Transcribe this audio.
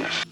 consciousness.